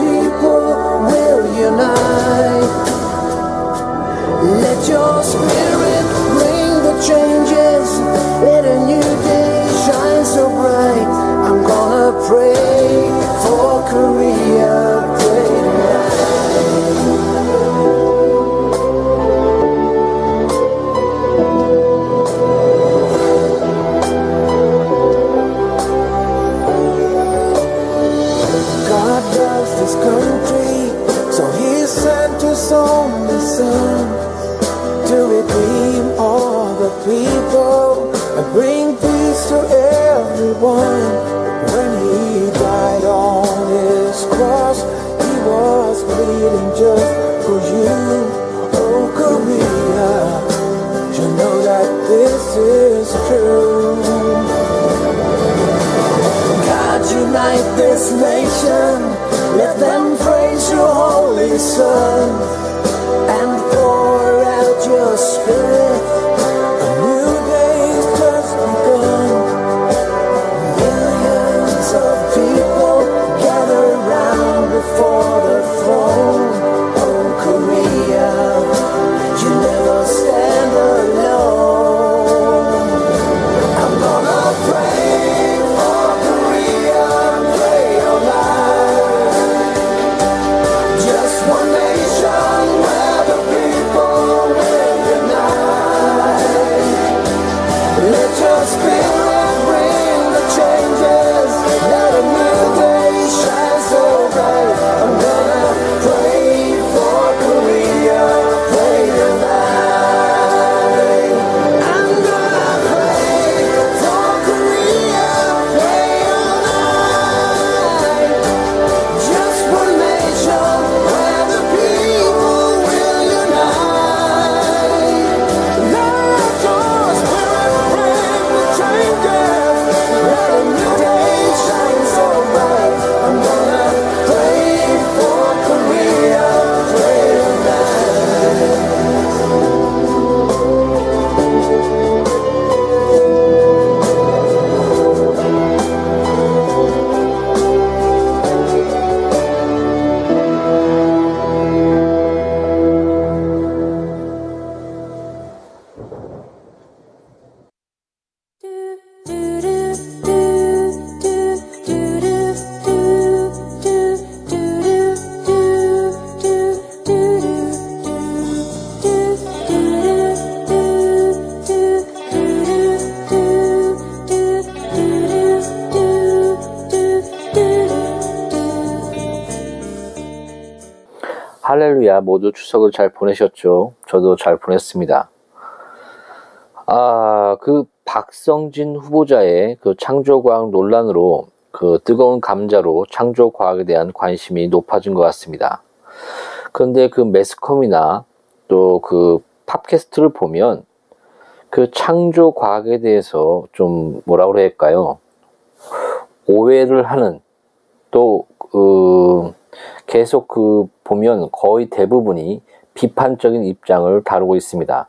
people nation. Let them praise your holy Son 할렐루야, 모두 추석을 잘 보내셨죠? 저도 잘 보냈습니다. 아, 그 박성진 후보자의 그 창조과학 논란으로 그 뜨거운 감자로 창조과학에 대한 관심이 높아진 것 같습니다. 그런데 그 매스컴이나 또 그 팟캐스트를 보면 그 창조과학에 대해서 좀 뭐라 그럴까요? 오해를 하는 또, 그, 계속 그 보면 거의 대부분이 비판적인 입장을 다루고 있습니다.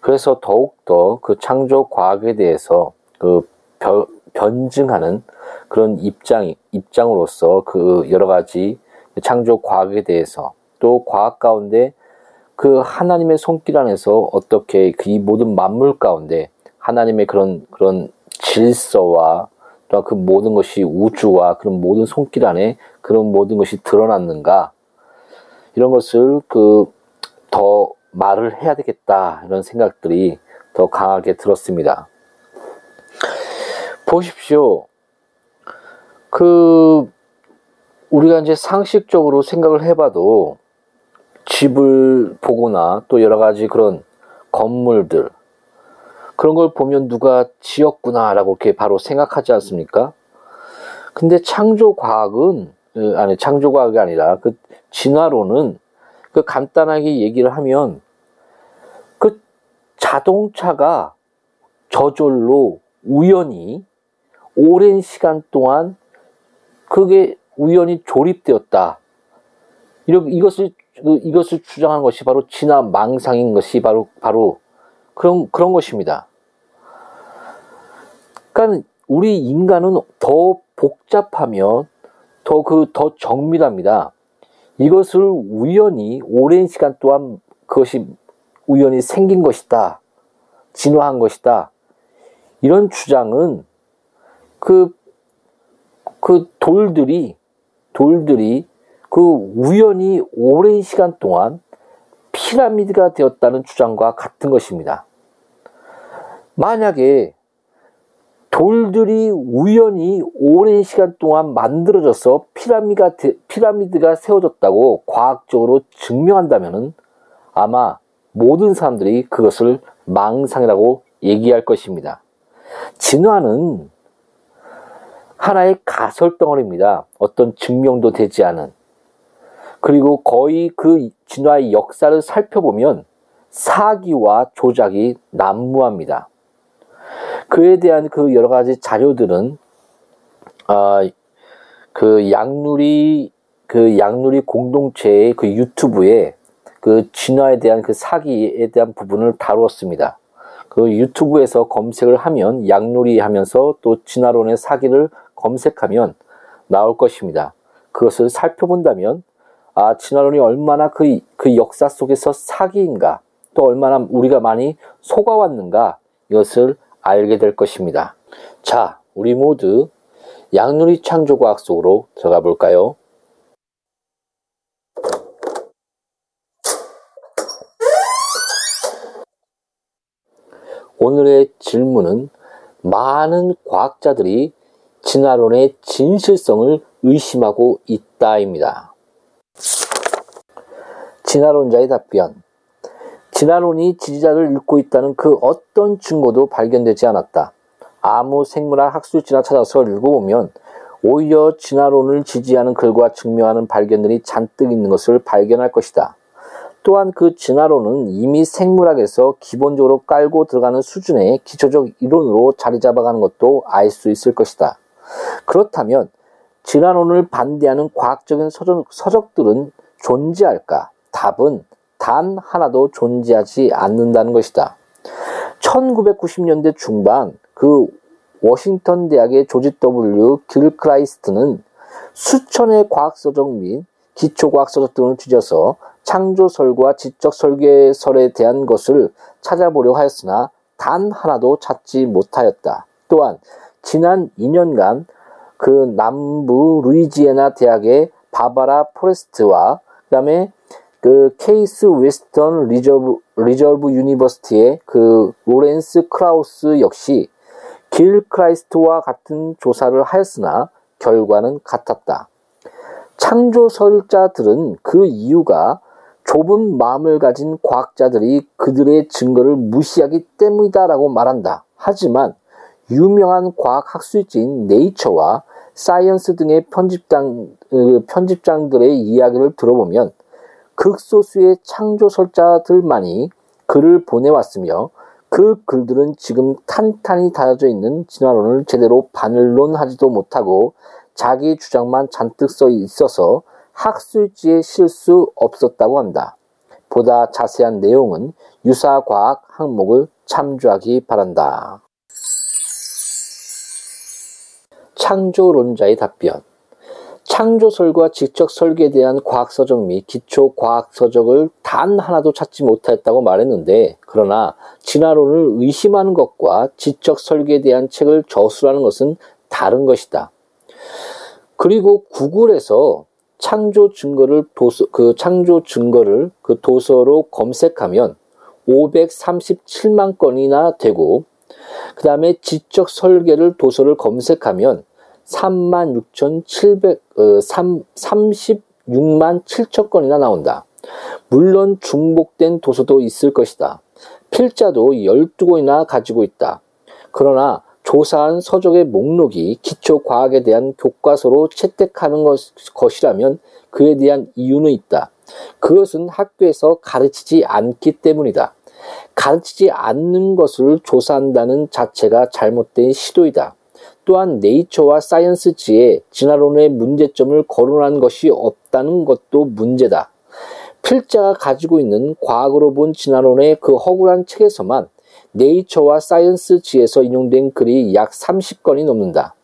그래서 더욱더 그 창조 과학에 대해서 그 변, 변증하는 그런 입장, 입장으로서 그 여러 가지 창조 과학에 대해서 또 과학 가운데 그 하나님의 손길 안에서 어떻게 그 이 모든 만물 가운데 하나님의 그런, 그런 질서와 또 그 모든 것이 우주와 그런 모든 손길 안에 그런 모든 것이 드러났는가 이런 것을 그 더 말을 해야 되겠다 이런 생각들이 더 강하게 들었습니다. 보십시오. 그 우리가 이제 상식적으로 생각을 해봐도 집을 보거나 또 여러 가지 그런 건물들 그런 걸 보면 누가 지었구나라고 이렇게 바로 생각하지 않습니까? 근데 창조 과학은 어, 아니 창조 과학이 아니라 그 진화론은 그 간단하게 얘기를 하면 그 자동차가 저절로 우연히 오랜 시간 동안 그게 우연히 조립되었다. 이렇게 이것을 그 이것을 주장한 것이 바로 진화 망상인 것이 바로 바로 그런 그런 것입니다. 그러니까 우리 인간은 더 복잡하면 더 그 더 정밀합니다. 이것을 우연히 오랜 시간 동안 그것이 우연히 생긴 것이다. 진화한 것이다. 이런 주장은 그, 그 돌들이, 돌들이 그 우연히 오랜 시간 동안 피라미드가 되었다는 주장과 같은 것입니다. 만약에 돌들이 우연히 오랜 시간 동안 만들어져서 피라미드가, 피라미드가 세워졌다고 과학적으로 증명한다면 아마 모든 사람들이 그것을 망상이라고 얘기할 것입니다. 진화는 하나의 가설덩어리입니다. 어떤 증명도 되지 않은. 그리고 거의 그 진화의 역사를 살펴보면 사기와 조작이 난무합니다. 그에 대한 그 여러 가지 자료들은 아, 그 양누리 그 양누리 공동체의 그 유튜브에 그 진화에 대한 그 사기에 대한 부분을 다루었습니다. 그 유튜브에서 검색을 하면 양누리 하면서 또 진화론의 사기를 검색하면 나올 것입니다. 그것을 살펴본다면 아 진화론이 얼마나 그, 그 역사 속에서 사기인가 또 얼마나 우리가 많이 속아왔는가 이것을 알게 될 것입니다. 자, 우리 모두 양누리 창조과학 속으로 들어가 볼까요? 오늘의 질문은 많은 과학자들이 진화론의 진실성을 의심하고 있다입니다. 진화론자의 답변. 진화론이 지지자를 잃고 있다는 그 어떤 증거도 발견되지 않았다. 아무 생물학 학술지나 찾아서 읽어보면 오히려 진화론을 지지하는 글과 증명하는 발견들이 잔뜩 있는 것을 발견할 것이다. 또한 그 진화론은 이미 생물학에서 기본적으로 깔고 들어가는 수준의 기초적 이론으로 자리 잡아가는 것도 알 수 있을 것이다. 그렇다면 진화론을 반대하는 과학적인 서적, 서적들은 존재할까? 답은 단 하나도 존재하지 않는다는 것이다. 1990년대 중반 그 워싱턴 대학의 조지 W 길크라이스트는 수천의 과학서적 및 기초과학서적 등을 뒤져서 창조설과 지적 설계설에 대한 것을 찾아보려 하였으나 단 하나도 찾지 못하였다. 또한 지난 2년간 그 남부 루이지애나 대학의 바바라 포레스트와 그 다음에 그 케이스 웨스턴 리저브, 리저브 유니버시티의 그 로렌스 크라우스 역시 길 크라이스트와 같은 조사를 하였으나 결과는 같았다. 창조설자들은 그 이유가 좁은 마음을 가진 과학자들이 그들의 증거를 무시하기 때문이다라고 말한다. 하지만 유명한 과학 학술지인 네이처와 사이언스 등의 편집장, 어, 편집장들의 이야기를 들어보면 극소수의 창조설자들만이 글을 보내왔으며 그 글들은 지금 탄탄히 다져져 있는 진화론을 제대로 반론하지도 못하고 자기 주장만 잔뜩 써 있어서 학술지에 실수 없었다고 한다. 보다 자세한 내용은 유사 과학 항목을 참조하기 바란다. 창조론자의 답변 창조설과 직접 설계에 대한 과학서적 및 기초 과학서적을 단 하나도 찾지 못했다고 말했는데 그러나 진화론을 의심하는 것과 지적 설계에 대한 책을 저술하는 것은 다른 것이다. 그리고 구글에서 창조 증거를 도서 그 창조 증거를 그 도서로 검색하면 537만 건이나 되고 그 다음에 지적 설계를 도서를 검색하면 36,700, 어, 3, 36만 7천 건이나 나온다. 물론 중복된 도서도 있을 것이다. 필자도 12권이나 가지고 있다. 그러나 조사한 서적의 목록이 기초 과학에 대한 교과서로 채택하는 것, 것이라면 그에 대한 이유는 있다. 그것은 학교에서 가르치지 않기 때문이다. 가르치지 않는 것을 조사한다는 자체가 잘못된 시도이다. 또한 네이처와 사이언스지에 진화론의 문제점을 거론한 것이 없다는 것도 문제다. 필자가 가지고 있는 과학으로 본 진화론의 그 허구한 책에서만 네이처와 사이언스지에서 인용된 글이 약 30건이 넘는다.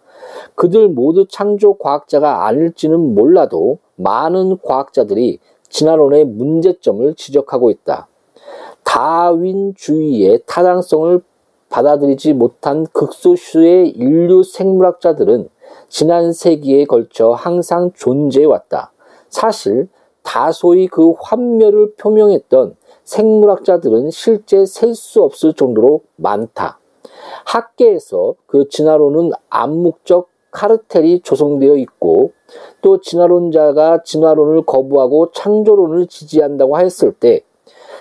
그들 모두 창조 과학자가 아닐지는 몰라도 많은 과학자들이 진화론의 문제점을 지적하고 있다. 다윈주의의 타당성을 받아들이지 못한 극소수의 인류 생물학자들은 지난 세기에 걸쳐 항상 존재해왔다. 사실 다소의 그 환멸을 표명했던 생물학자들은 실제 셀 수 없을 정도로 많다. 학계에서 그 진화론은 암묵적 카르텔이 조성되어 있고 또 진화론자가 진화론을 거부하고 창조론을 지지한다고 했을 때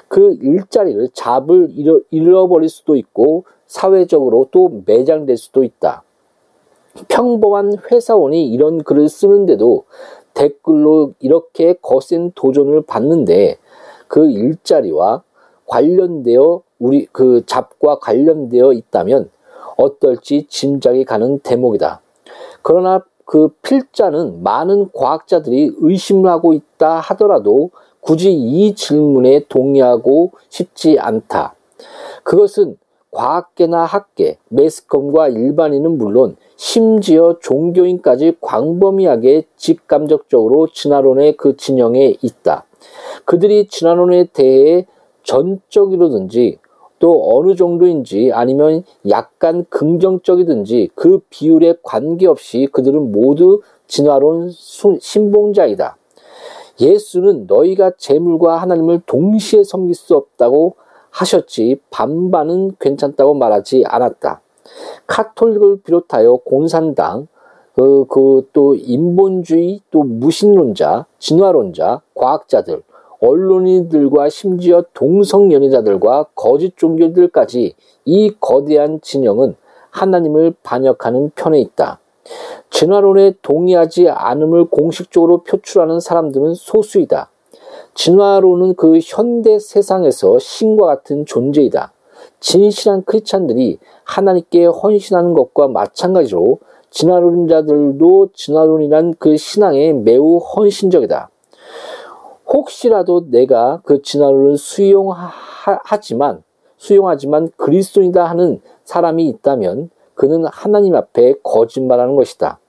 그 일자리를 잡을 잃어, 잃어버릴 수도 있고 사회적으로 또 매장될 수도 있다. 평범한 회사원이 이런 글을 쓰는데도 댓글로 이렇게 거센 도전을 받는데 그 일자리와 관련되어 우리 그 잡과 관련되어 있다면 어떨지 짐작이 가는 대목이다. 그러나 그 필자는 많은 과학자들이 의심을 하고 있다 하더라도 굳이 이 질문에 동의하고 싶지 않다. 그것은 과학계나 학계, 매스컴과 일반인은 물론 심지어 종교인까지 광범위하게 직감적적으로 진화론의 그 진영에 있다. 그들이 진화론에 대해 전적이로든지 또 어느 정도인지 아니면 약간 긍정적이든지 그 비율에 관계없이 그들은 모두 진화론 신봉자이다. 예수는 너희가 재물과 하나님을 동시에 섬길 수 없다고 하셨지 반반은 괜찮다고 말하지 않았다. 카톨릭을 비롯하여 공산당, 그, 그, 또, 인본주의, 또 무신론자, 진화론자, 과학자들, 언론인들과 심지어 동성연애자들과 거짓 종교들까지 이 거대한 진영은 하나님을 반역하는 편에 있다. 진화론에 동의하지 않음을 공식적으로 표출하는 사람들은 소수이다. 진화론은 그 현대 세상에서 신과 같은 존재이다. 진실한 크리스찬들이 하나님께 헌신하는 것과 마찬가지로 진화론자들도 진화론이란 그 신앙에 매우 헌신적이다. 혹시라도 내가 그 진화론을 수용하지만 수용하지만 그리스도이다 하는 사람이 있다면 그는 하나님 앞에 거짓말하는 것이다.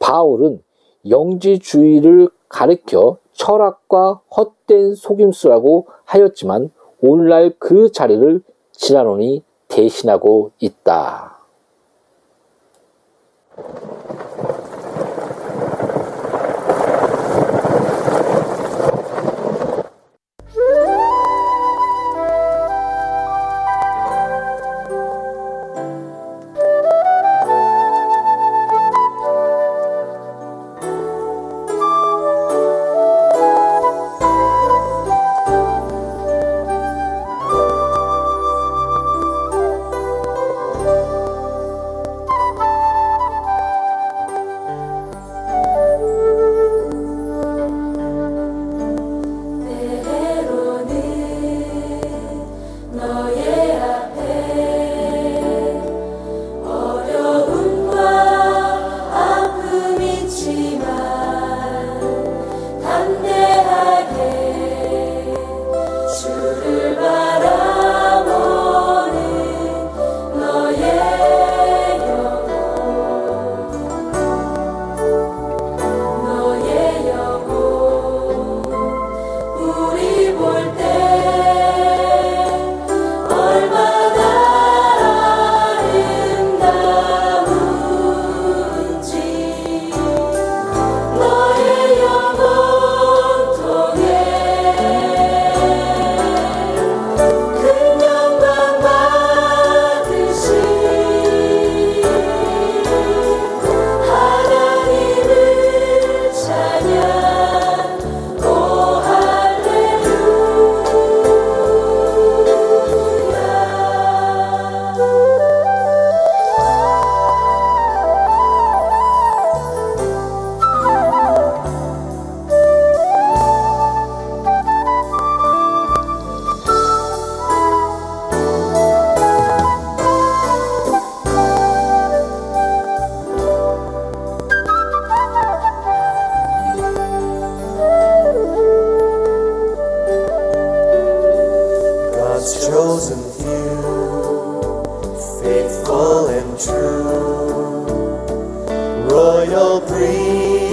바울은 영지주의를 가르켜 철학과 헛된 속임수라고 하였지만 오늘날 그 자리를 진화론이 대신하고 있다.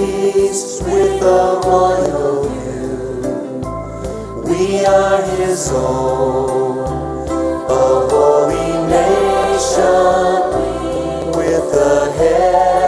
with the royal view. We are his own, a holy nation with the head.